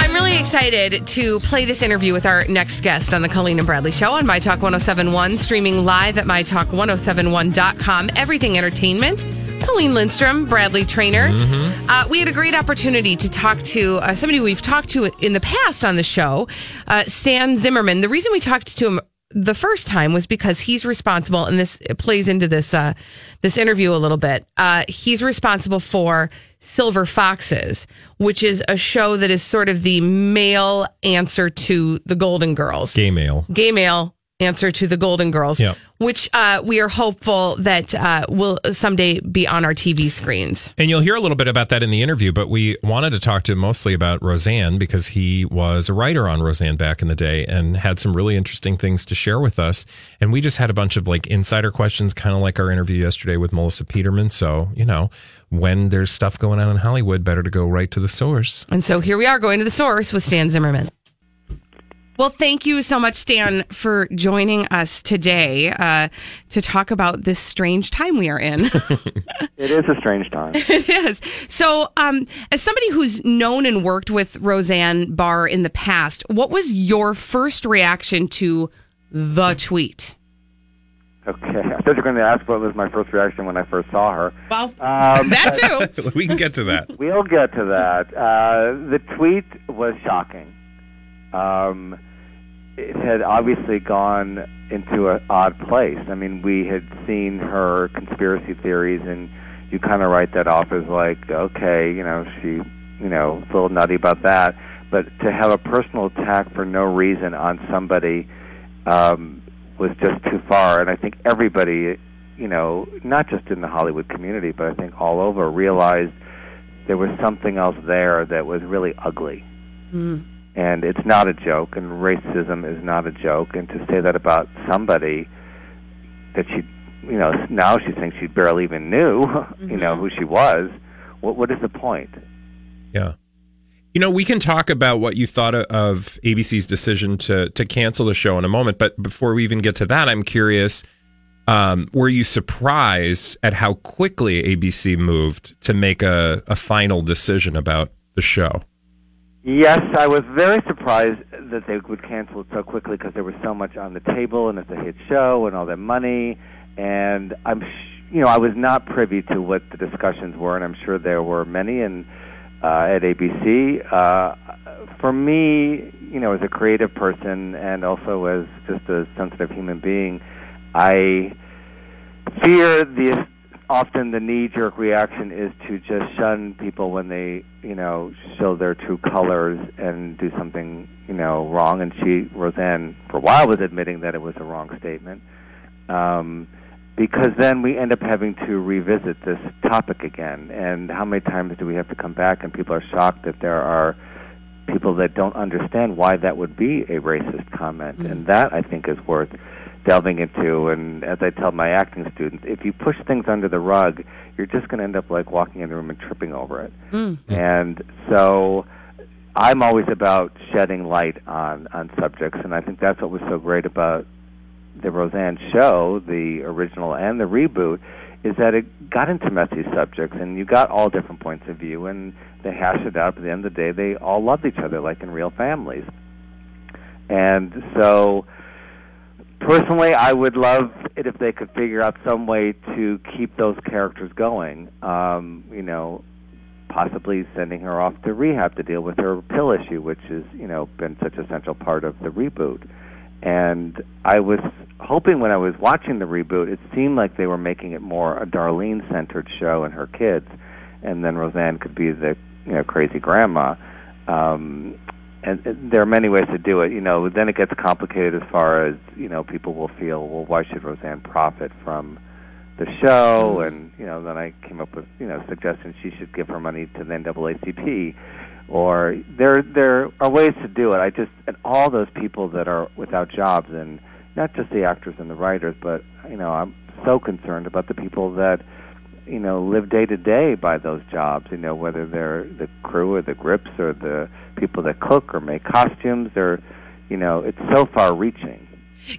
I'm really excited to play this interview with our next guest on the Colleen and Bradley Show on My Talk 1071, streaming live at MyTalk1071.com. Everything Entertainment. Colleen Lindstrom, Bradley Traynor. Uh, we had a great opportunity to talk to uh, somebody we've talked to in the past on the show, uh, Stan Zimmerman. The reason we talked to him the first time was because he's responsible, and this plays into this uh, this interview a little bit. Uh, he's responsible for Silver Foxes, which is a show that is sort of the male answer to the Golden Girls, Gay male. gay male answer to the Golden Girls, Yep. which uh, we are hopeful that uh, will someday be on our TV screens. And you'll hear a little bit about that in the interview, but we wanted to talk to him mostly about Roseanne because he was a writer on Roseanne back in the day and had some really interesting things to share with us. And we just had a bunch of like insider questions, kind of like our interview yesterday with Melissa Peterman. So, you know, when there's stuff going on in Hollywood, better to go right to the source. And so here we are going to the source with Stan Zimmerman. Well, thank you so much, Stan, for joining us today uh, to talk about this strange time we are in. It is a strange time. it is. So, um, as somebody who's known and worked with Roseanne Barr in the past, what was your first reaction to the tweet? Okay, I thought you were going to ask what was my first reaction when I first saw her. Well, Um, that too. we can get to that. We'll get to that. Uh, the tweet was shocking. Um, it had obviously gone into an odd place. I mean, we had seen her conspiracy theories, and you kind of write that off as like, okay, you know, she, you know, a little nutty about that. But to have a personal attack for no reason on somebody um, was just too far. And I think everybody, you know, not just in the Hollywood community, but I think all over, realized there was something else there that was really ugly. And it's not a joke, and racism is not a joke. And to say that about somebody that she, you know, now she thinks she barely even knew, you know, who she was. What what is the point? Yeah. You know, we can talk about what you thought of ABC's decision to to cancel the show in a moment, but before we even get to that, I'm curious um, were you surprised at how quickly ABC moved to make a, a final decision about the show? Yes, I was very surprised that they would cancel it so quickly because there was so much on the table, and it's a hit show, and all that money. And I'm, sh- you know, I was not privy to what the discussions were, and I'm sure there were many. And uh, at ABC, uh, for me, you know, as a creative person and also as just a sensitive human being, I fear the often the knee-jerk reaction is to just shun people when they, you know, show their true colors and do something, you know, wrong. And she, Roseanne, for a while was admitting that it was a wrong statement, um, because then we end up having to revisit this topic again. And how many times do we have to come back and people are shocked that there are people that don't understand why that would be a racist comment, and that I think is worth delving into. And as I tell my acting students, if you push things under the rug, you're just going to end up like walking in the room and tripping over it. Mm. And so I'm always about shedding light on on subjects, and I think that's what was so great about the Roseanne show, the original and the reboot, is that it got into messy subjects, and you got all different points of view, and they hashed it out. At the end of the day, they all loved each other like in real families. And so, personally, I would love it if they could figure out some way to keep those characters going. Um, you know, possibly sending her off to rehab to deal with her pill issue, which has you know been such a central part of the reboot. And I was hoping when I was watching the reboot, it seemed like they were making it more a Darlene-centered show and her kids, and then Roseanne could be the you know crazy grandma. Um, and, there are many ways to do it. You know, then it gets complicated as far as you know people will feel, well, why should Roseanne profit from the show? Mm-hmm. And you know, then I came up with you know suggestions she should give her money to the NAACP, or there there are ways to do it. I just and all those people that are without jobs, and not just the actors and the writers, but you know, I'm so concerned about the people that you know live day to day by those jobs you know whether they're the crew or the grips or the people that cook or make costumes or you know it's so far reaching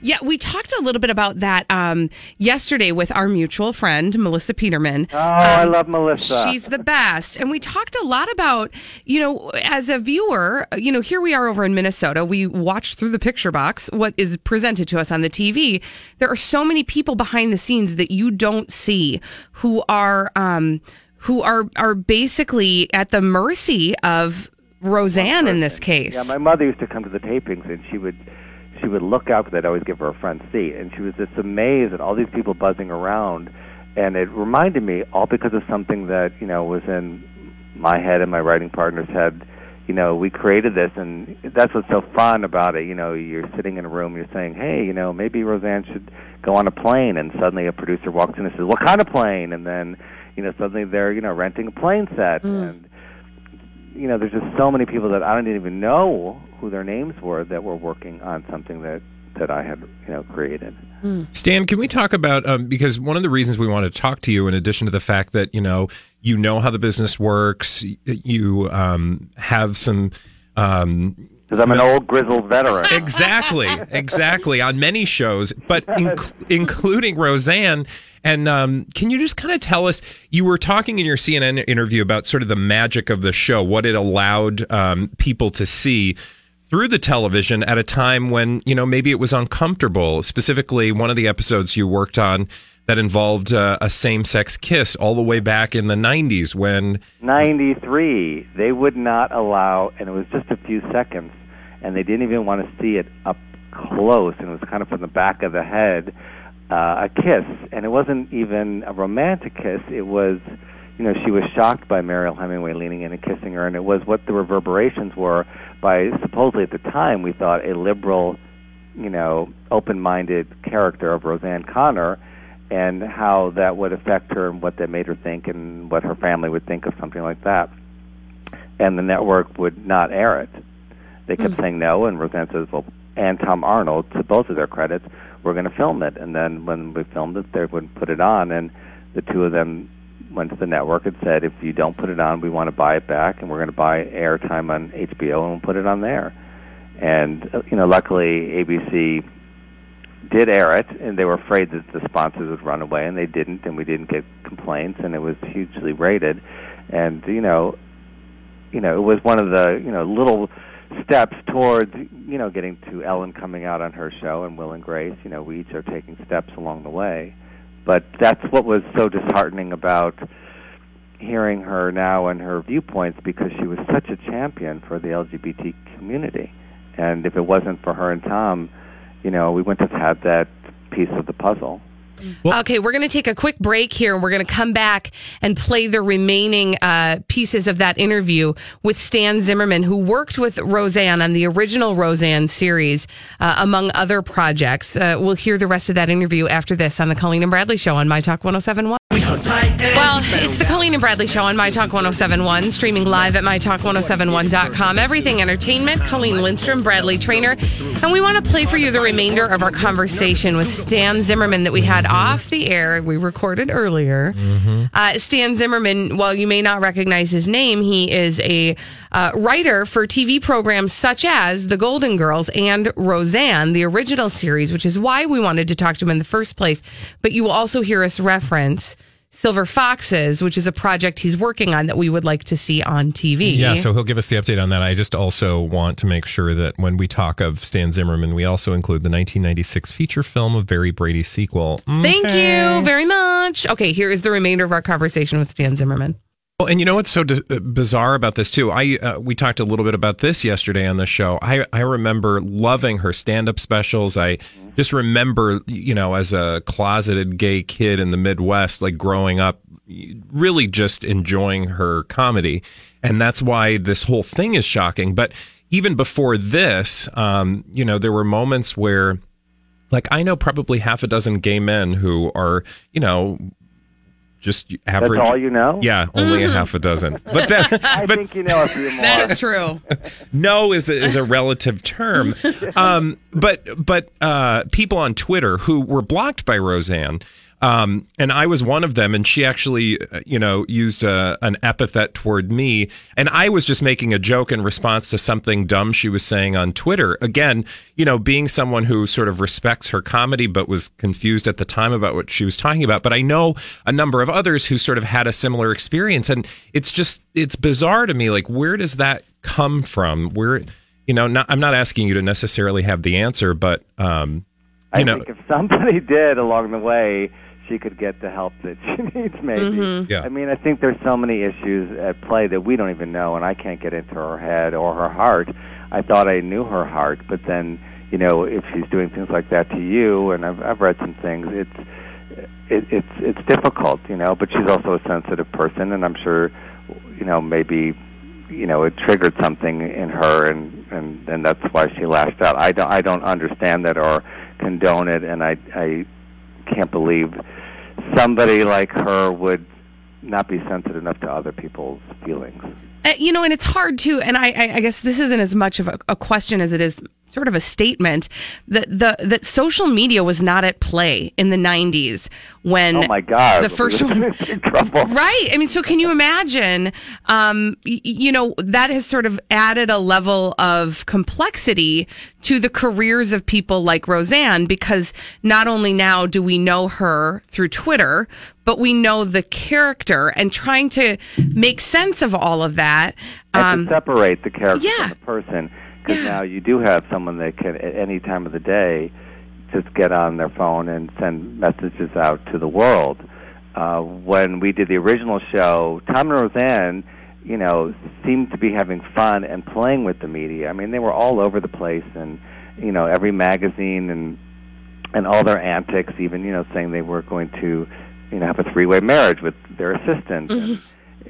Yeah, we talked a little bit about that um, yesterday with our mutual friend, Melissa Peterman. oh i love melissa She's the best. And we talked a lot about, you know, as a viewer, you know, here we are over in Minnesota. We watch through the picture box what is presented to us on the TV. There are so many people behind the scenes that you don't see who are um who are are basically at the mercy of Roseanne in this case. Yeah, my mother used to come to the tapings, and she would she would look out because I'd always give her a front seat, and she was just amazed at all these people buzzing around, and it reminded me all because of something that you know was in my head and my writing partner's head. You know, we created this, and that's what's so fun about it. You know, you're sitting in a room, you're saying, "Hey, you know, maybe Roseanne should go on a plane," and suddenly a producer walks in and says, "What kind of plane?" And then, you know, suddenly they're you know renting a plane set, mm. and you know, there's just so many people that I didn't even know who their names were that were working on something that that I had, you know, created. Stan, can we talk about um, because one of the reasons we want to talk to you, in addition to the fact that you know you know how the business works, you um, have some. Um, Because I'm an old grizzled veteran. exactly, exactly on many shows, but inc- including Roseanne. And um, can you just kind of tell us? You were talking in your CNN interview about sort of the magic of the show, what it allowed um, people to see through the television at a time when you know maybe it was uncomfortable. Specifically, one of the episodes you worked on that involved uh, a same-sex kiss all the way back in the '90s when 93, they would not allow, and it was just a few seconds, and they didn't even want to see it up close, and it was kind of from the back of the head, uh, a kiss. And it wasn't even a romantic kiss, it was, you know, she was shocked by Mariel Hemingway leaning in and kissing her, and it was what the reverberations were by, supposedly at the time, we thought a liberal, you know, open minded character of Roseanne Connor and how that would affect her and what that made her think and what her family would think of something like that. And the network would not air it. They kept saying no, and Roseanne says, well, and Tom Arnold, to both of their credits, we're going to film it. And then when we filmed it, they wouldn't put it on, and the two of them went to the network and said, if you don't put it on, we want to buy it back, and we're going to buy airtime on HBO, and we'll put it on there. And, uh, you know, luckily, ABC did air it, and they were afraid that the sponsors would run away, and they didn't, and we didn't get complaints, and it was hugely rated. And you know, you know, it was one of the you know little steps towards you know getting to Ellen coming out on her show and Will and Grace. You know, we each are taking steps along the way, but that's what was so disheartening about hearing her now and her viewpoints because she was such a champion for the LGBT community. And if it wasn't for her and Tom, you know, we wouldn't have had that piece of the puzzle. Okay, we're going to take a quick break here and we're going to come back and play the remaining uh, pieces of that interview with Stan Zimmerman, who worked with Roseanne on the original Roseanne series, uh, among other projects. Uh, we'll hear the rest of that interview after this on the Colleen and Bradley Show on My Talk 1071. Well, it's the Colleen and Bradley Show on My Talk 1071, streaming live at MyTalk1071.com. Everything Entertainment, Colleen Lindstrom, Bradley Traynor. And we want to play for you the remainder of our conversation with Stan Zimmerman that we had off the air. We recorded earlier. Uh, Stan Zimmerman, while you may not recognize his name, he is a uh, writer for TV programs such as The Golden Girls and Roseanne, the original series, which is why we wanted to talk to him in the first place. But you will also hear us reference Silver Foxes, which is a project he's working on that we would like to see on TV. Yeah, so he'll give us the update on that. I just also want to make sure that when we talk of Stan Zimmerman, we also include the 1996 feature film of Very Brady sequel. Thank you very much. Okay, here is the remainder of our conversation with Stan Zimmerman. Well, and you know what's so d- uh, bizarre about this too? I uh, we talked a little bit about this yesterday on the show. I I remember loving her stand-up specials. I just remember, you know, as a closeted gay kid in the Midwest, like growing up, really just enjoying her comedy, and that's why this whole thing is shocking. But even before this, um, you know, there were moments where. Like I know probably half a dozen gay men who are, you know, just average. That's all you know? Yeah, only a half a dozen. But that, I but think you know a few more. That is true. no is a, is a relative term. Um, but but uh, people on Twitter who were blocked by Roseanne. Um, and I was one of them, and she actually, uh, you know, used a, an epithet toward me, and I was just making a joke in response to something dumb she was saying on Twitter. Again, you know, being someone who sort of respects her comedy, but was confused at the time about what she was talking about. But I know a number of others who sort of had a similar experience, and it's just it's bizarre to me. Like, where does that come from? Where, you know, not, I'm not asking you to necessarily have the answer, but um, you I know, think if somebody did along the way, she could get the help that she needs. Maybe. Mm-hmm. Yeah. I mean, I think there's so many issues at play that we don't even know, and I can't get into her head or her heart. I thought I knew her heart, but then, you know, if she's doing things like that to you, and I've I've read some things, it's it, it's it's difficult, you know. But she's also a sensitive person, and I'm sure, you know, maybe you know it triggered something in her and and and that's why she lashed out i don't i don't understand that or condone it and i i can't believe somebody like her would not be sensitive enough to other people's feelings. Uh, you know, and it's hard to, and I, I, I guess this isn't as much of a, a question as it is sort of a statement that the that social media was not at play in the '90s when oh my god the first one in trouble Right. I mean, so can you imagine? Um, you know, that has sort of added a level of complexity to the careers of people like Roseanne because not only now do we know her through Twitter, but we know the character and trying to make sense of all of that. and Um, to separate the character yeah. from the person because Yeah. now you do have someone that can at any time of the day just get on their phone and send messages out to the world. Uh when we did the original show tom and roseanne you know seemed to be having fun and playing with the media. I mean they were all over the place and you know every magazine and and all their antics even you know saying they were going to you know have a three way marriage with their assistant. And,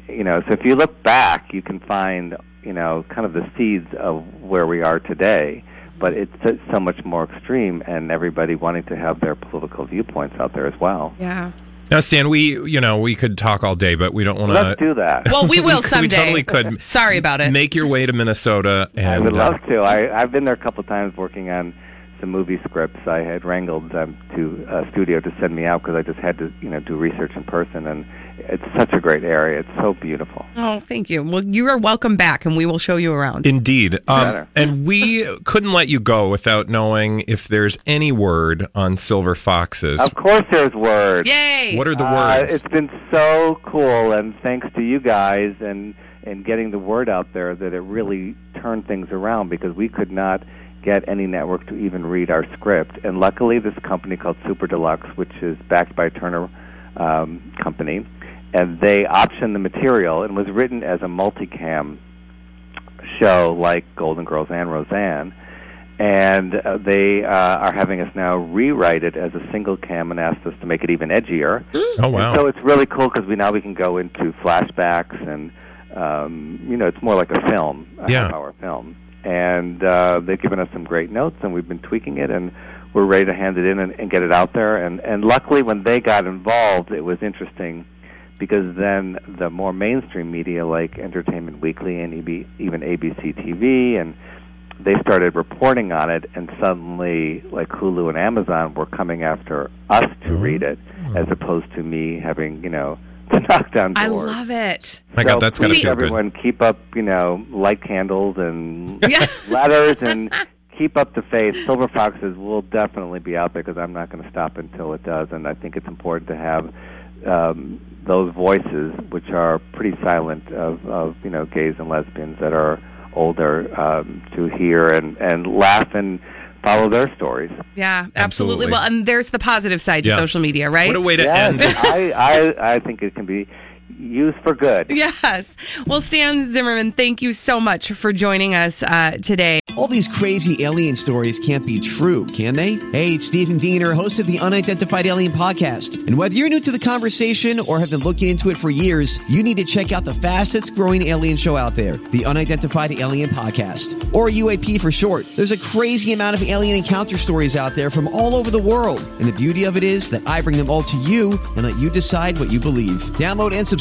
you know so if you look back you can find you know kind of the seeds of where we are today but it's so- so much more extreme and everybody wanting to have their political viewpoints out there as well yeah. now Stan, we you know we could talk all day, but we don't want to. let's to. do that Well, we will someday. we someday. totally could. Sorry about it. Make your way to Minnesota, and I would uh, love to. I, I've been there a couple of times working on some movie scripts. I had wrangled them to a studio to send me out because I just had to, you know, do research in person, and it's such a great area. It's so beautiful. oh, thank you. Well, you are welcome back, and we will show you around. Indeed. Um, and we couldn't let you go without knowing if there's any word on silver foxes. Of course, there's words. Yay! What are the Uh, words? it's been so cool, and thanks to you guys and and getting the word out there that it really turned things around because we could not get any network to even read our script. And luckily, this company called Super Deluxe, which is backed by Turner um, Company, and they optioned the material and was written as a multicam show like Golden Girls and Roseanne. And uh, they uh, are having us now rewrite it as a single cam and asked us to make it even edgier. oh wow. And so it's really cool because we now we can go into flashbacks and um, you know it's more like a film, a Yeah. half-hour film. And uh, they've given us some great notes, and we've been tweaking it, and we're ready to hand it in and, and get it out there. And and luckily, when they got involved, it was interesting because then the more mainstream media like Entertainment Weekly and EB, even ABC TV and they started reporting on it and suddenly like Hulu and Amazon were coming after us to read it as opposed to me having, you know, to knock down I love it. My God, that's gotta please, feel good. everyone keep up, you know, light candles and Yeah. letters and keep up the faith. Silver Foxes will definitely be out there because I'm not going to stop until it does, and I think it's important to have um, those voices, which are pretty silent, of, of you know gays and lesbians that are older, um, to hear and and laugh and follow their stories. Yeah, absolutely. Absolutely. Well, and there's the positive side to Yeah. social media, right? What a way to Yes, end. I, I I think it can be. Used for good. Yes. Well, Stan Zimmerman, thank you so much for joining us uh, today. All these crazy alien stories can't be true, can they? Hey, it's Stephen Diener, host of the Unidentified Alien Podcast. And whether you're new to the conversation or have been looking into it for years, you need to check out the fastest growing alien show out there, the Unidentified Alien Podcast, or UAP for short. There's a crazy amount of alien encounter stories out there from all over the world. And the beauty of it is that I bring them all to you and let you decide what you believe. Download and subscribe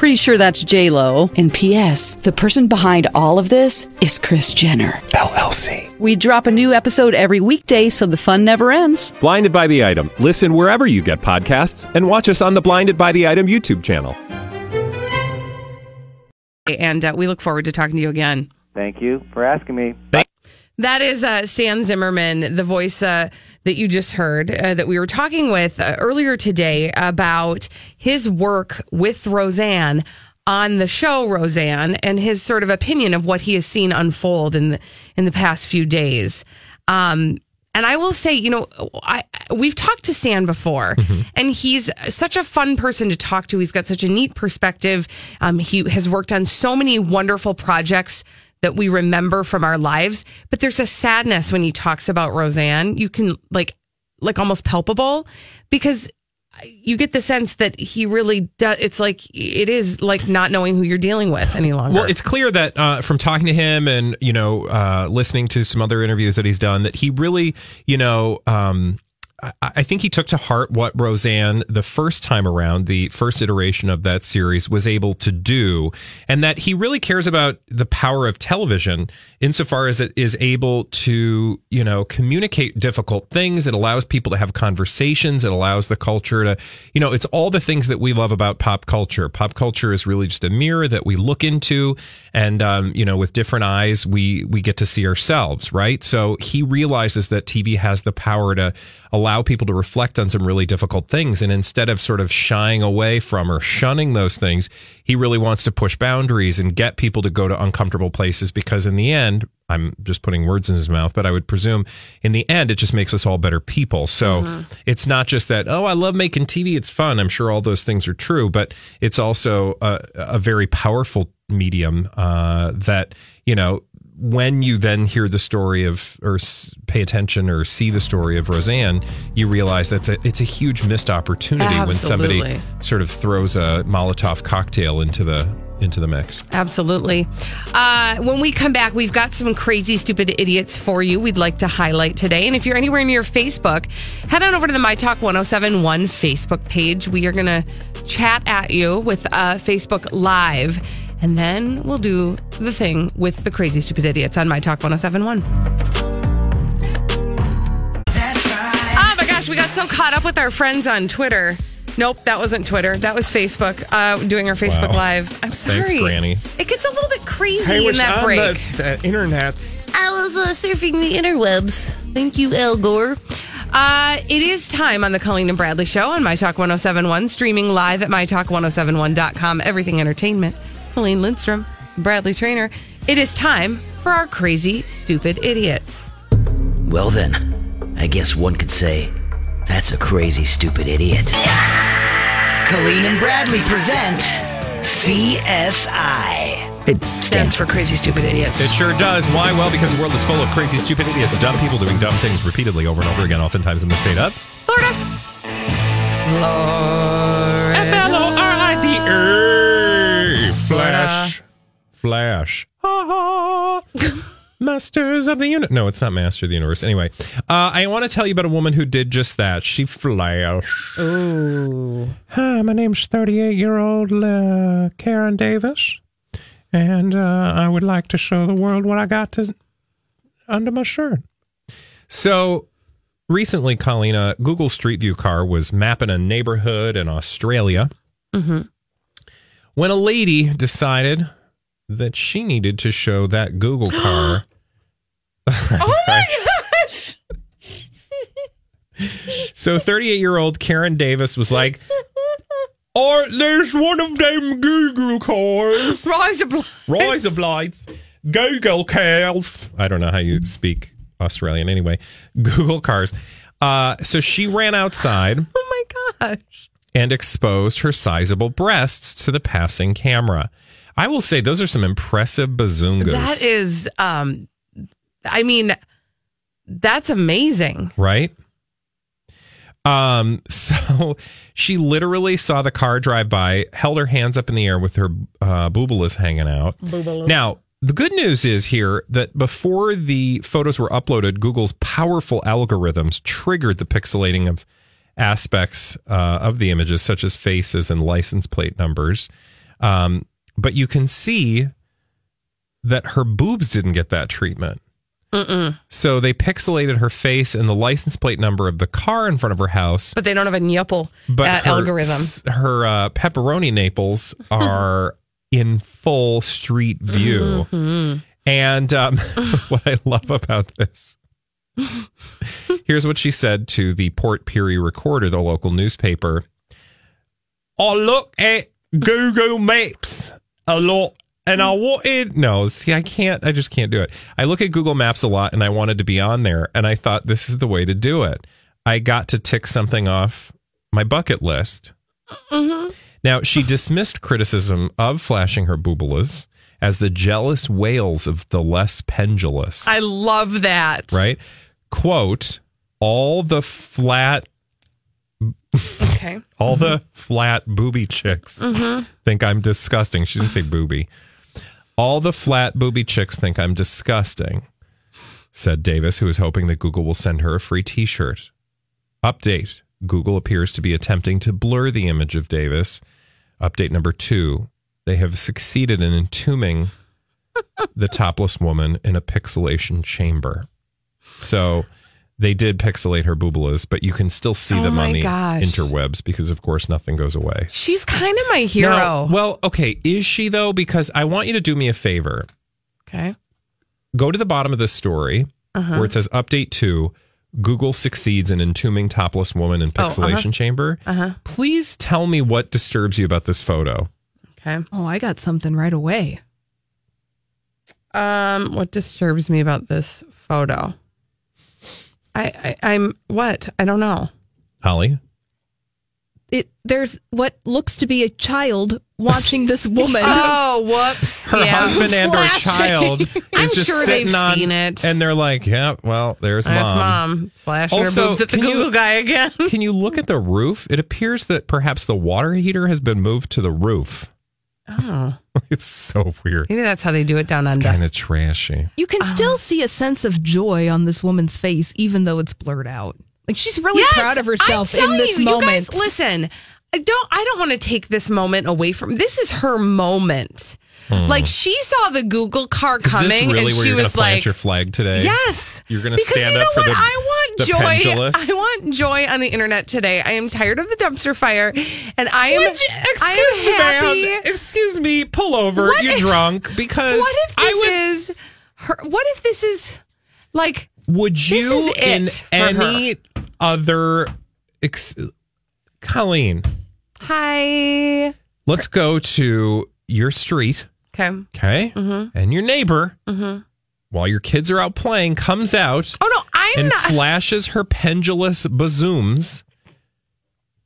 Pretty sure that's J Lo. And P.S. The person behind all of this is Kris Jenner LLC. We drop a new episode every weekday, so the fun never ends. Blinded by the item. Listen wherever you get podcasts, and watch us on the Blinded by the Item YouTube channel. And uh, we look forward to talking to you again. Thank you for asking me. That is uh, Stan Zimmerman, the voice uh, that you just heard, uh, that we were talking with uh, earlier today about his work with Roseanne on the show Roseanne and his sort of opinion of what he has seen unfold in the in the past few days. Um, and I will say, you know, I we've talked to Stan before, and he's such a fun person to talk to. He's got such a neat perspective. Um, he has worked on so many wonderful projects that we remember from our lives. But there's a sadness when he talks about Roseanne. You can like, like almost palpable because you get the sense that he really does. It's like it is like not knowing who you're dealing with any longer. Well, it's clear that uh, from talking to him and you know uh, listening to some other interviews that he's done that he really you know. Um, I- think he took to heart what Roseanne, the first time around, the first iteration of that series, was able to do, and that he really cares about the power of television insofar as it is able to, you know, communicate difficult things. It allows people to have conversations. It allows the culture to, you know, it's all the things that we love about pop culture. Pop culture is really just a mirror that we look into, and um, you know, with different eyes, we we get to see ourselves, right? So he realizes that TV has the power to allow people to reflect on some really difficult things. And instead of sort of shying away from or shunning those things, he really wants to push boundaries and get people to go to uncomfortable places because in the end, I'm just putting words in his mouth, but I would presume in the end, it just makes us all better people. So it's not just that, oh, I love making TV. It's fun. I'm sure all those things are true, but it's also a, a very powerful medium uh, that, you know, when you then hear the story of or pay attention or see the story of Roseanne, you realize that's a it's a huge missed opportunity when somebody sort of throws a Molotov cocktail into the into the mix. Absolutely. Uh, when we come back, we've got some crazy, stupid idiots for you we'd like to highlight today. And if you're anywhere near Facebook, head on over to the My Talk 1071 Facebook page. We are going to chat at you with uh, Facebook Live. And then we'll do the thing with the crazy, stupid idiots on My Talk 1071. Oh my gosh, we got so caught up with our friends on Twitter. Nope, that wasn't Twitter. That was Facebook. Uh, doing our Facebook Wow. Live. I'm sorry, Thanks, Granny. It gets a little bit crazy in that break. the internet's. I was uh, surfing the interwebs. Thank you, El Gore. Uh, it is time on the Colleen and Bradley Show on My Talk 1071, streaming live at MyTalk1071.com. Everything Entertainment. Colleen Lindstrom, Bradley Traynor. It is time for our crazy, stupid idiots. Well, then, I guess one could say that's a crazy, stupid idiot. Colleen and Bradley present CSI. It stands for Crazy Stupid Idiots. It sure does. Why? Well, because the world is full of crazy, stupid idiots, dumb people doing dumb things repeatedly over and over again, oftentimes in the state of Florida. F Flash. Ha ha. Masters of the Universe. No, it's not Master of the Universe. Anyway, uh, I want to tell you about a woman who did just that. She flashed. Ooh. Hi, my name's 38 year old uh, Karen Davis, and uh, I would like to show the world what I got to under my shirt. So recently, Colleen, a Google Street View car was mapping a neighborhood in Australia when a lady decided that she needed to show that Google car. Oh my gosh. So 38 year old Karen Davis was like, or there's one of them Google cars. Rise of lights. Rise of lights. Google cars. I don't know how you speak Australian anyway. Google cars. Uh, so she ran outside Oh my gosh. and exposed her sizable breasts to the passing camera. I will say those are some impressive bazungas. That is, um, I mean, that's amazing. right? Um, so she literally saw the car drive by, held her hands up in the air with her uh, boobalas hanging out. Now, the good news is here that before the photos were uploaded, Google's powerful algorithms triggered the pixelating of aspects uh, of the images, such as faces and license plate numbers. Um, but you can see that her boobs didn't get that treatment. So they pixelated her face and the license plate number of the car in front of her house. But they don't have a nipple But her, algorithm. her uh, pepperoni naples are in full street view. Mm-hmm. And um, what I love about this, here's what she said to the Port Pirie Recorder, the local newspaper. I look at Google Maps a lot. And I wanted no, see, I can't. I just can't do it. I look at Google Maps a lot, and I wanted to be on there, and I thought this is the way to do it. I got to tick something off my bucket list. Mm-hmm. Now, she dismissed criticism of flashing her boobalas as the jealous wails of the less pendulous. I love that. right? Quote, all the flat Okay. all the flat booby chicks think I'm disgusting. She didn't say booby. All the flat booby chicks think I'm disgusting, said Davis, who is hoping that Google will send her a free t shirt. Update Google appears to be attempting to blur the image of Davis. Update number two they have succeeded in entombing the topless woman in a pixelation chamber. So they did pixelate her boobalas, but you can still see Oh them on the gosh. interwebs because, of course, nothing goes away. She's kind of my hero. Now, well, okay, is she though? Because I want you to do me a favor. okay. Go to the bottom of this story Uh-huh. where it says update two. Google succeeds in entombing topless woman in Oh, uh-huh. pixelation chamber. Uh-huh. Please tell me what disturbs you about this photo. Okay. Oh, I got something right away. Um, what disturbs me about this photo? I, I I'm what? I don't know. Holly, It there's what looks to be a child watching this woman. Oh, whoops. her Yeah. husband and her child is I'm just sure they've on, seen it. and they're like, "Yeah, well, there's That's mom." mom. Flashing her Also, boobs at the can you- Google guy again. Can you look at the roof? It appears that perhaps the water heater has been moved to the roof. Oh, It's so weird. maybe that's how they do it down under. Kind of trashy. You can uh-huh. still see a sense of joy on this woman's face, even though it's blurred out. Like she's really Yes, proud of herself I'm in this you, moment. You guys, listen, I don't. I don't want to take this moment away from. This is her moment. Like she saw the Google car coming, really and she was like, your flag today? Yes. You're going to because stand you know up for what? the I want joy. pendulous? I want joy on the internet today. I am tired of the dumpster fire, and I am. Would you- I excuse am me, happy. ma'am. Excuse me. Pull over. What You're if- drunk because What if this would. is her? What if this is like? Would you in for any other? Ex- Colleen, Hi. let's go to your street, Okay. okay? Mm-hmm. And your neighbor, while your kids are out playing, comes out Oh no, I'm and not. flashes her pendulous bazooms.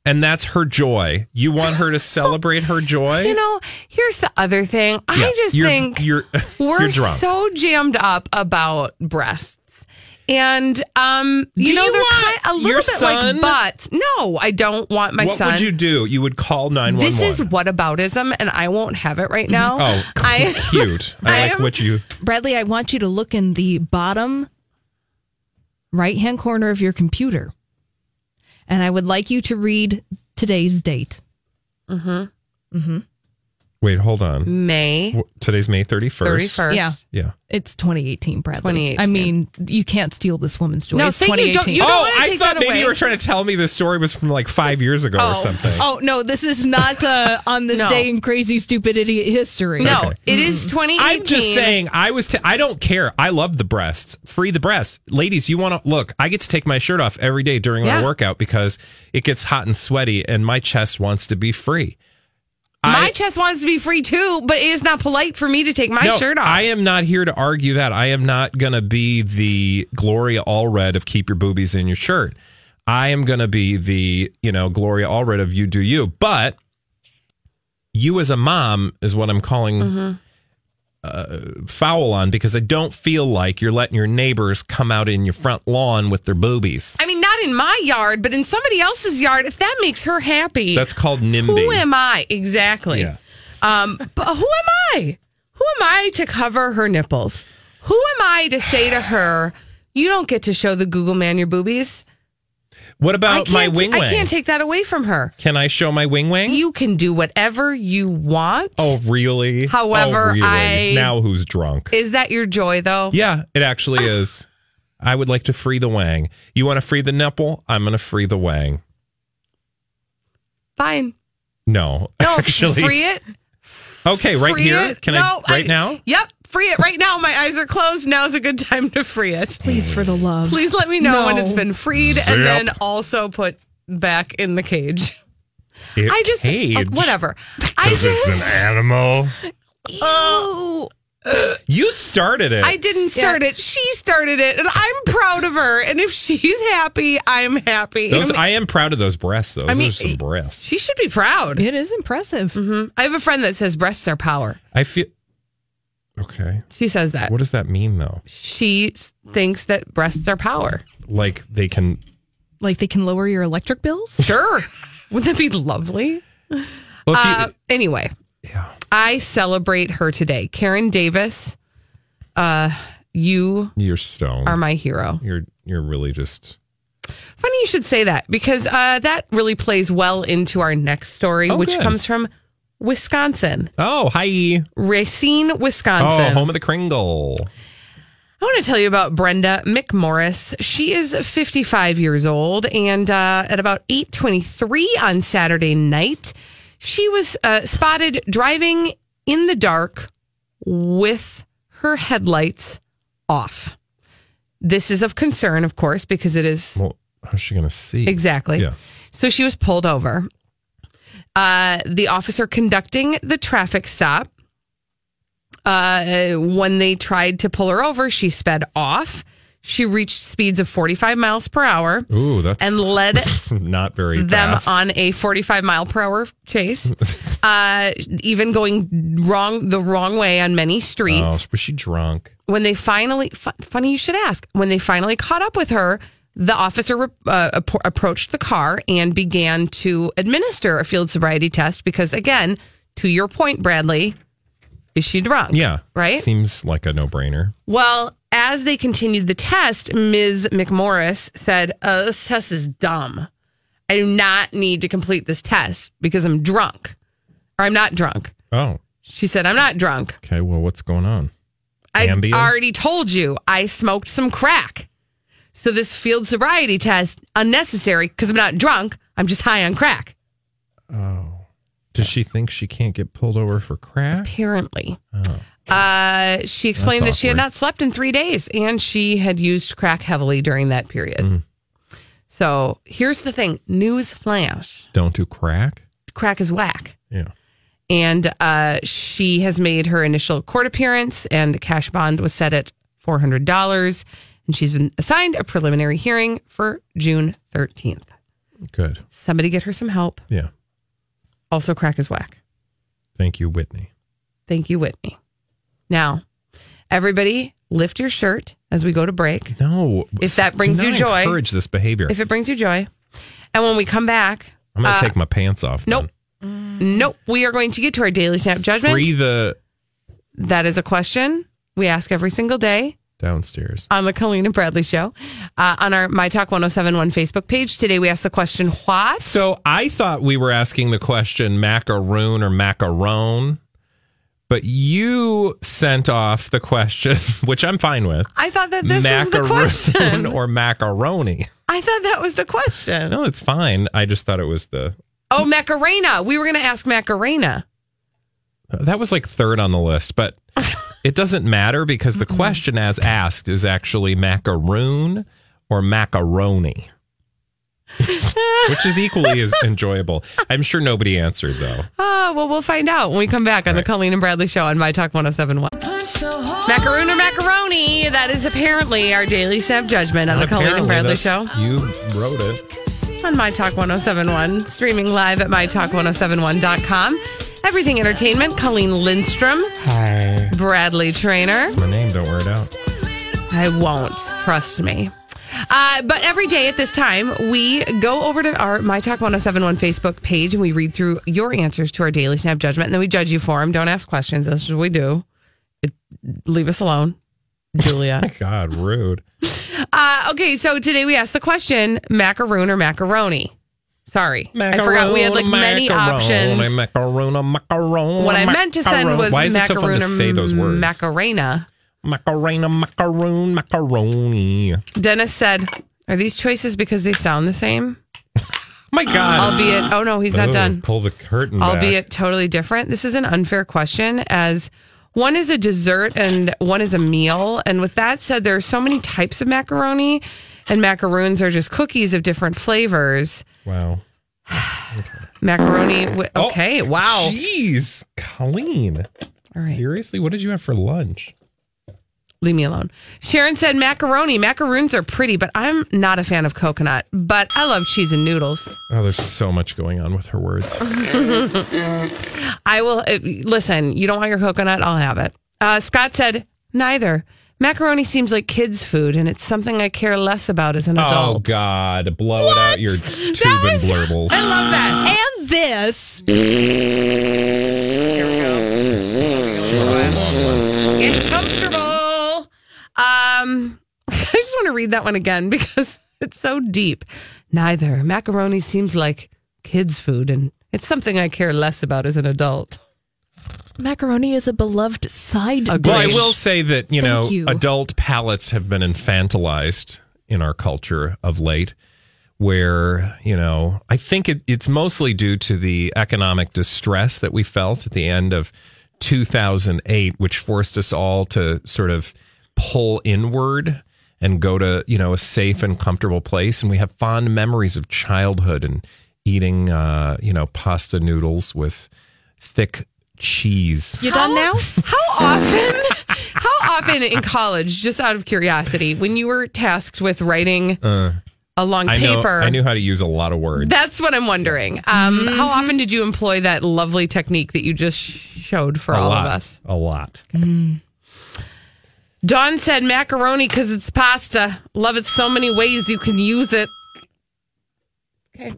And that's her joy. You want her to celebrate her joy? you know, here's the other thing. I just you're- think you're we're you're so jammed up about breasts. And um, you Do know you they're want kind, a little bit son- like butts. No, I don't want my what son. would you do? You would call nine one one. this is whataboutism, and I won't have it right mm-hmm. now. Oh, I cute! I, I like am- what you. Bradley, I want you to look in the bottom right hand corner of your computer. And I would like you to read today's date. What Wait, hold on. May W- Today's May 31st. 31st. Yeah. Yeah. It's 2018, Bradley. 2018. I mean, you can't steal this woman's joy. No, it's thank you. Don't- 2018. you don't oh, wanna I take thought that maybe away. you were trying to tell me this story was from like five years ago or Oh. something. Oh no, this is not uh, on this No. day in crazy stupid idiot history. No, Okay. it is 2018. I'm just saying, I was. T- I don't care. I love the breasts. Free the breasts, ladies. You want to look? I get to take my shirt off every day during Yeah. my workout because it gets hot and sweaty, and my chest wants to be free. My I- chest wants to be free too, but it is not polite for me to take my No, shirt off. I am not here to argue that. I am not going to be the Gloria Allred of keep your boobies in your shirt. I am going to be the, you know, Gloria Allred of you do you. But you as a mom is what I'm calling Mm-hmm. uh, foul on because I don't feel like you're letting your neighbors come out in your front lawn with their boobies. I mean, in my yard, but in somebody else's yard. If that makes her happy, That's called NIMBY. who am I exactly? Yeah. Um, but who am I? Who am I to cover her nipples? Who am I to say to her, "You don't get to show the Google man your boobies"? What about my wing I can't take that away from her. Can I show my wing wang? You can do whatever you want. oh, really? However, oh, really? I- now who's drunk? Is that your joy, though? Yeah, it actually is. I would like to free the wang. You want to free the nipple? I'm going to free the wang. Fine. No, No, actually. free it. Okay, right Free here. it. Can No, I right now? Yep, free it right now. My eyes are closed. Now's a good time to free it. Please, for the love. Please let me know when it's been freed Zip. and then also put back in the cage. It- I just cage. uh, whatever. I 'Cause just it's an animal. oh, You started it. I didn't start it. She started it, and I'm proud of her. And if she's happy, I'm happy. Those, I mean, I am proud of those breasts. Those I mean, are some breasts. she should be proud. It is impressive. Mhm. I have a friend that says breasts are power. I feel. Okay. She says that. What does that mean, though? She thinks that breasts are power. Like they can. Like they can lower your electric bills. Sure. Wouldn't that be lovely? Well, if you, Uh, anyway, yeah. I celebrate her today. Karen Davis, uh, you You're stoned. are my hero. You're you're really just. Funny you should say that because uh, that really plays well into our next story, Oh, which good. comes from Wisconsin, Oh, hi. Racine, Wisconsin. Oh, home of the Kringle. I want to tell you about Brenda McMorris. She is 55 years old, and uh, at about 8:23 on Saturday night, she was uh, spotted driving in the dark with her headlights off. This is of concern, of course, because it is Well, how's she gonna see? exactly. Yeah. So she was pulled over. Uh, the officer conducting the traffic stop, uh, when they tried to pull her over, she sped off. She reached speeds of 45 miles per hour Ooh, that's and led not very them fast. on a 45 mile per hour chase, uh, even going wrong the wrong way on many streets Oh, was she drunk? when they finally fu- funny you should ask when they finally caught up with her the officer uh, appro- approached the car and began to administer a field sobriety test because again to your point bradley is she drunk Yeah. right Seems like a no brainer. well as they continued the test ms mcmorris said uh, this test is dumb i do not need to complete this test because i'm drunk or i'm not drunk Oh, she said i'm not drunk okay. Well, what's going on? I Ambien? already told you I smoked some crack. So this field sobriety test unnecessary because I'm not drunk. I'm just high on crack. Oh. Does she think she can't get pulled over for crack? Apparently. Uh, she explained That's that she had not slept in three days and she had used crack heavily during that period. Mm-hmm. So here's the thing: news flash. Don't do crack. Crack is whack. Yeah. and uh, she has made her initial court appearance, and cash bond was set at four hundred dollars, and she's been assigned a preliminary hearing for June thirteenth. Good. Somebody get her some help. Yeah. Also, crack is whack. Thank you, Whitney. Thank you, Whitney. Now, everybody, lift your shirt as we go to break. No. If that brings you joy. encourage this behavior. If it brings you joy, and when we come back, I'm going to uh, take my pants off. Nope. Nope. We are going to get to our daily snap judgment. Free the That is a question we ask every single day. downstairs. on the Colleen and Bradley show uh, on our My Talk 1071 Facebook page. Today we asked the question, What? So I thought we were asking the question macaroon or macaron. But you sent off the question, which I'm fine with. I thought that this was the question. or macaroni. I thought that was the question. No, it's fine. I just thought it was the Oh, Macarena. We were going to ask Macarena. that was like third on the list, but it doesn't matter because the question as asked is actually macaroon or macaroni. Which is equally as enjoyable. I'm sure nobody answered though. Oh, well, we'll find out when we come back on the Colleen and Bradley Show on My Talk 1071. Macaroon or macaroni? That is apparently our daily snap judgment on the Colleen and Bradley Show You wrote it. on My Talk 1071, streaming live at MyTalk1071.com. Everything Entertainment, Colleen Lindstrom, Hi. Bradley Traynor. It's my name. Don't wear it out. I won't. Trust me. Uh, but every day at this time, we go over to our My Talk 1071 Facebook page and we read through your answers to our daily snap judgment. And then we judge you for them. Don't ask questions. That's what we do. It, leave us alone, Julia. God, rude. uh, okay, so today we asked the question macaroon or macaroni? Sorry. I forgot we had like many options. Macaroon, macaroon. What I meant to send was Why is it so fun macaroon to or say those words? macarena. Macarena, macaroon, macaroni. Dennis said, Are these choices because they sound the same? My God. Albeit, oh no, he's not Oh, done. Pull the curtain back. Albeit totally different. This is an unfair question as one is a dessert and one is a meal. And with that said, there are so many types of macaroni, and macaroons are just cookies of different flavors. Wow. Macaroni, wi- Oh, okay, wow. Jeez, Colleen. All right. Seriously, what did you have for lunch? Leave me alone. Sharon said macaroni. Macaroons are pretty, but I'm not a fan of coconut. But I love cheese and noodles. Oh, there's so much going on with her words. I will uh, listen. You don't want your coconut? I'll have it. Uh, Scott said neither. Macaroni seems like kids' food, and it's something I care less about as an adult. Oh. God, blow it out your tube That and was- blurbles. I love that. And this. It's comfortable. Um, I just want to read that one again because it's so deep. Neither macaroni seems like kids' food, and it's something I care less about as an adult. Macaroni is a beloved side Agreed. dish. Well, I will say that, you know, you. adult palates have been infantilized in our culture of late, where, you know, I think it, it's mostly due to the economic distress that we felt at the end of 2008, which forced us all to sort of pull inward and go to, you know, a safe and comfortable place. And we have fond memories of childhood and eating, uh, you know, pasta noodles with thick cheese. You done now? How often? How often in college, just out of curiosity, when you were tasked with writing a long I know, paper? I knew how to use a lot of words. That's what I'm wondering. Um, How often did you employ that lovely technique that you just showed for a all lot, of us? A lot. Dawn said macaroni because it's pasta. Love it so many ways you can use it. Okay.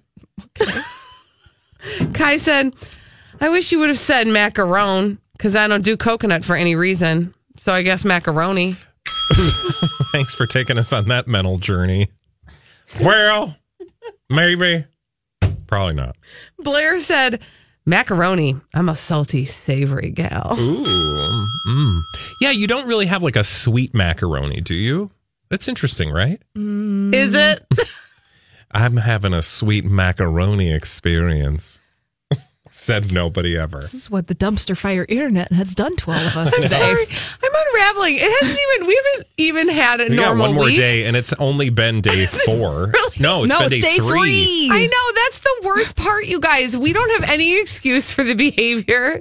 Okay. Kai said, I wish you would have said macaron because I don't do coconut for any reason. So I guess macaroni. Thanks for taking us on that mental journey. Well, maybe. Probably not. Blair said, macaroni. I'm a salty, savory gal. Ooh. Mm. Yeah, you don't really have like a sweet macaroni, do you? That's interesting, right? Is it? I'm having a sweet macaroni experience. Said nobody ever. This is what the dumpster fire internet has done to all of us today. Sorry, I'm unraveling. It hasn't even. We haven't even had a We got normal one more week. day, and it's only been day four. No, it's no, been it's day, day three. I know that's the worst part, you guys. We don't have any excuse for the behavior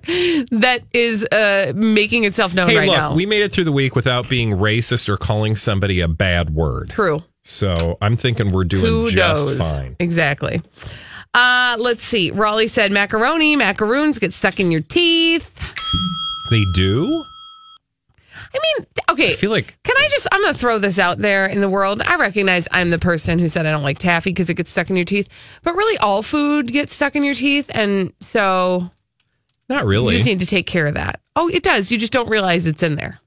that is uh, making itself known Hey, right look, now. we made it through the week without being racist or calling somebody a bad word. True. So I'm thinking we're doing Who just knows? fine. Exactly. Uh, let's see. Raleigh said macaroni, macaroons get stuck in your teeth. They do? I mean, okay. I feel like Can I just, I'm going to throw this out there in the world. I recognize I'm the person who said I don't like taffy because it gets stuck in your teeth, but really all food gets stuck in your teeth. And so not really. you just need to take care of that. Oh, it does. You just don't realize it's in there.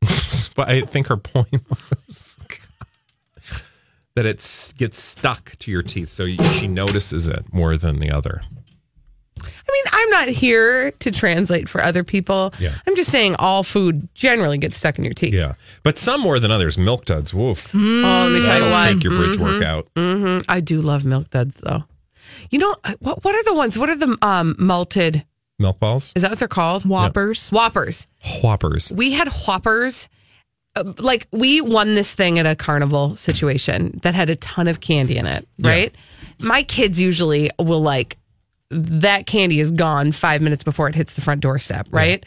but I think her point was that it gets stuck to your teeth, so she notices it more than the other. I mean, I'm not here to translate for other people. Yeah. I'm just saying all food generally gets stuck in your teeth. Yeah, but some more than others. Milk duds, woof. Oh, let me tell you That'll what. take your bridge Mhm. workout. hmm I do love milk duds though. You know what? What are the ones? What are the um, malted? Milk balls, Is that what they're called? Whoppers. Whoppers. whoppers. We had Whoppers. Uh, Like we won this thing at a carnival situation that had a ton of candy in it, right? My kids usually will like that candy is gone five minutes before it hits the front doorstep, right?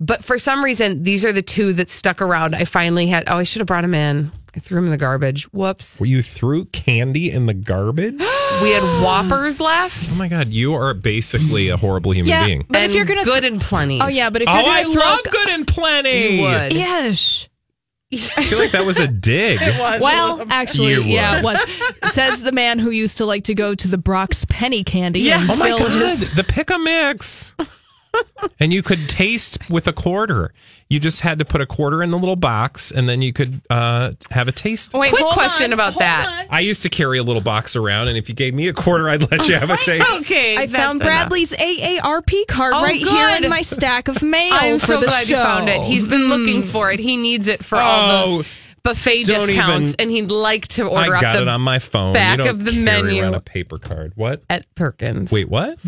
But for some reason, these are the two that stuck around. I finally had. Oh, I should have brought them in. I threw them in the garbage. Whoops. Well, you threw candy in the garbage. We had Whoppers left. Oh my god, you are basically a horrible human Yeah, being. but if you're gonna good and plenty. Oh yeah, but if Oh, you're gonna I throw, love good and plenty. You would. Yes. I feel like that was a dig. Well, actually, You yeah, it was. Says the man who used to like to go to the Brach's Penny Candy Yes. and Oh my god, his. the pick a mix. and you could taste with a quarter. You just had to put a quarter in the little box, and then you could uh, have a taste. Wait, Quick question on, about that. on. I used to carry a little box around, and if you gave me a quarter, I'd let you have a taste. Okay, I that's found enough. Bradley's AARP card Oh, right here in my stack of mail I'm for so the glad show. you found it. He's been looking for it. He needs it for all Oh, those buffet don't discounts, even- and he'd like to order off I got off it on my phone. back you don't of the carry menu. around a paper card. What? at Perkins. Wait, what?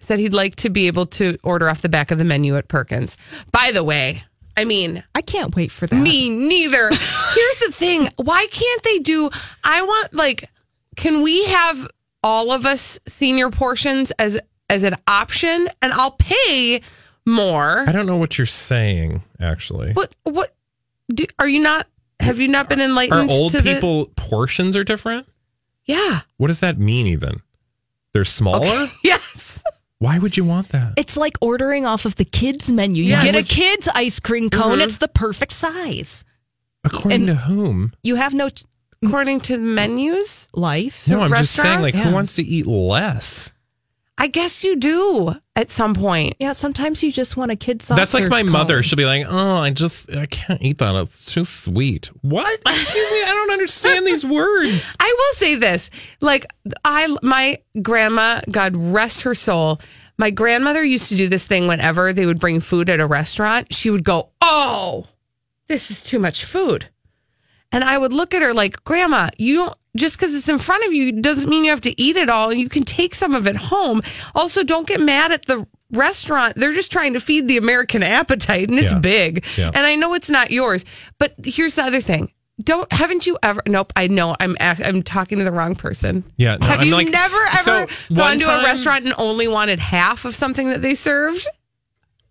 said he'd like to be able to order off the back of the menu at Perkins. By the way, I mean, I can't wait for that. me neither. Here's the thing: why can't they do? I want like, can we have all of us senior portions as as an option, and I'll pay more. I don't know what you're saying. Actually, What what do, are you not? Have you not been enlightened? are enlightened? old to the- people portions are different? yeah. What does that mean? Even they're smaller. Yes. Why would you want that? It's like ordering off of the kids menu. You Yes. get a kids ice cream cone. Mhm. It's the perfect size. According and- to whom? You have no t- According to the menus, life. No, I'm just saying. Like, Yeah. who wants to eat less? I guess you do at some point. Yeah, sometimes you just want a kid soft That's like my cone. mother. She'll be like, "Oh, I just I can't eat that. It's too sweet." What? Excuse me. I don't understand these words. I will say this: like I, my grandma, God rest her soul. My grandmother used to do this thing whenever they would bring food at a restaurant. She would go, "Oh, this is too much food," and I would look at her like, "Grandma, you don't." Just because it's in front of you doesn't mean you have to eat it all. You can take some of it home. Also, don't get mad at the restaurant. They're just trying to feed the American appetite, and it's Yeah. big. Yeah. And I know it's not yours. But here's the other thing: don't haven't you ever? Nope. I know I'm I'm talking to the wrong person. Yeah. no, Have I'm you like- never ever so gone to a restaurant and only wanted half of something that they served?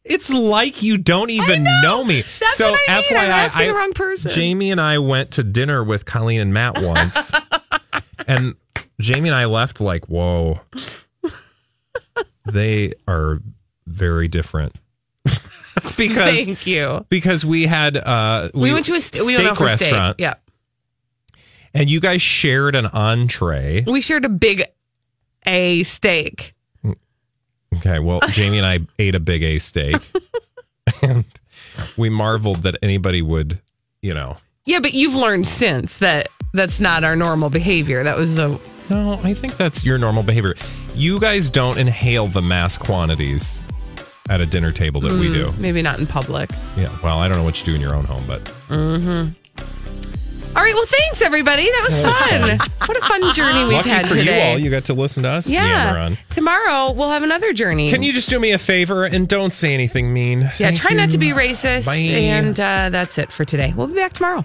It's like you don't even know. me. That's so what I mean. FYI, I'm asking I- the wrong person. Jamie and I went to dinner with Colleen and Matt once, and Jamie and I left like, "Whoa, they are very different." because Thank you. because we had uh We, went to a st- we went a steak. restaurant, Yeah, and you guys shared an entree. we shared a big a steak. Okay, well, Jamie and I ate a big A steak, and we marveled that anybody would, you know. Yeah, but you've learned since that that's not our normal behavior. That was a No, I think that's your normal behavior. You guys don't inhale the mass quantities at a dinner table that we mm, do. maybe not in public. Yeah, well, I don't know what you do in your own home, but mm-hmm. All right. Well, thanks everybody. That was fun. what a fun journey we've lucky had for today. you all, you got to listen to us meander yeah. on. Tomorrow we'll have another journey. Can you just do me a favor and don't say anything mean? Yeah, Thank try not to be racist. Bye. And uh, that's it for today. We'll be back tomorrow.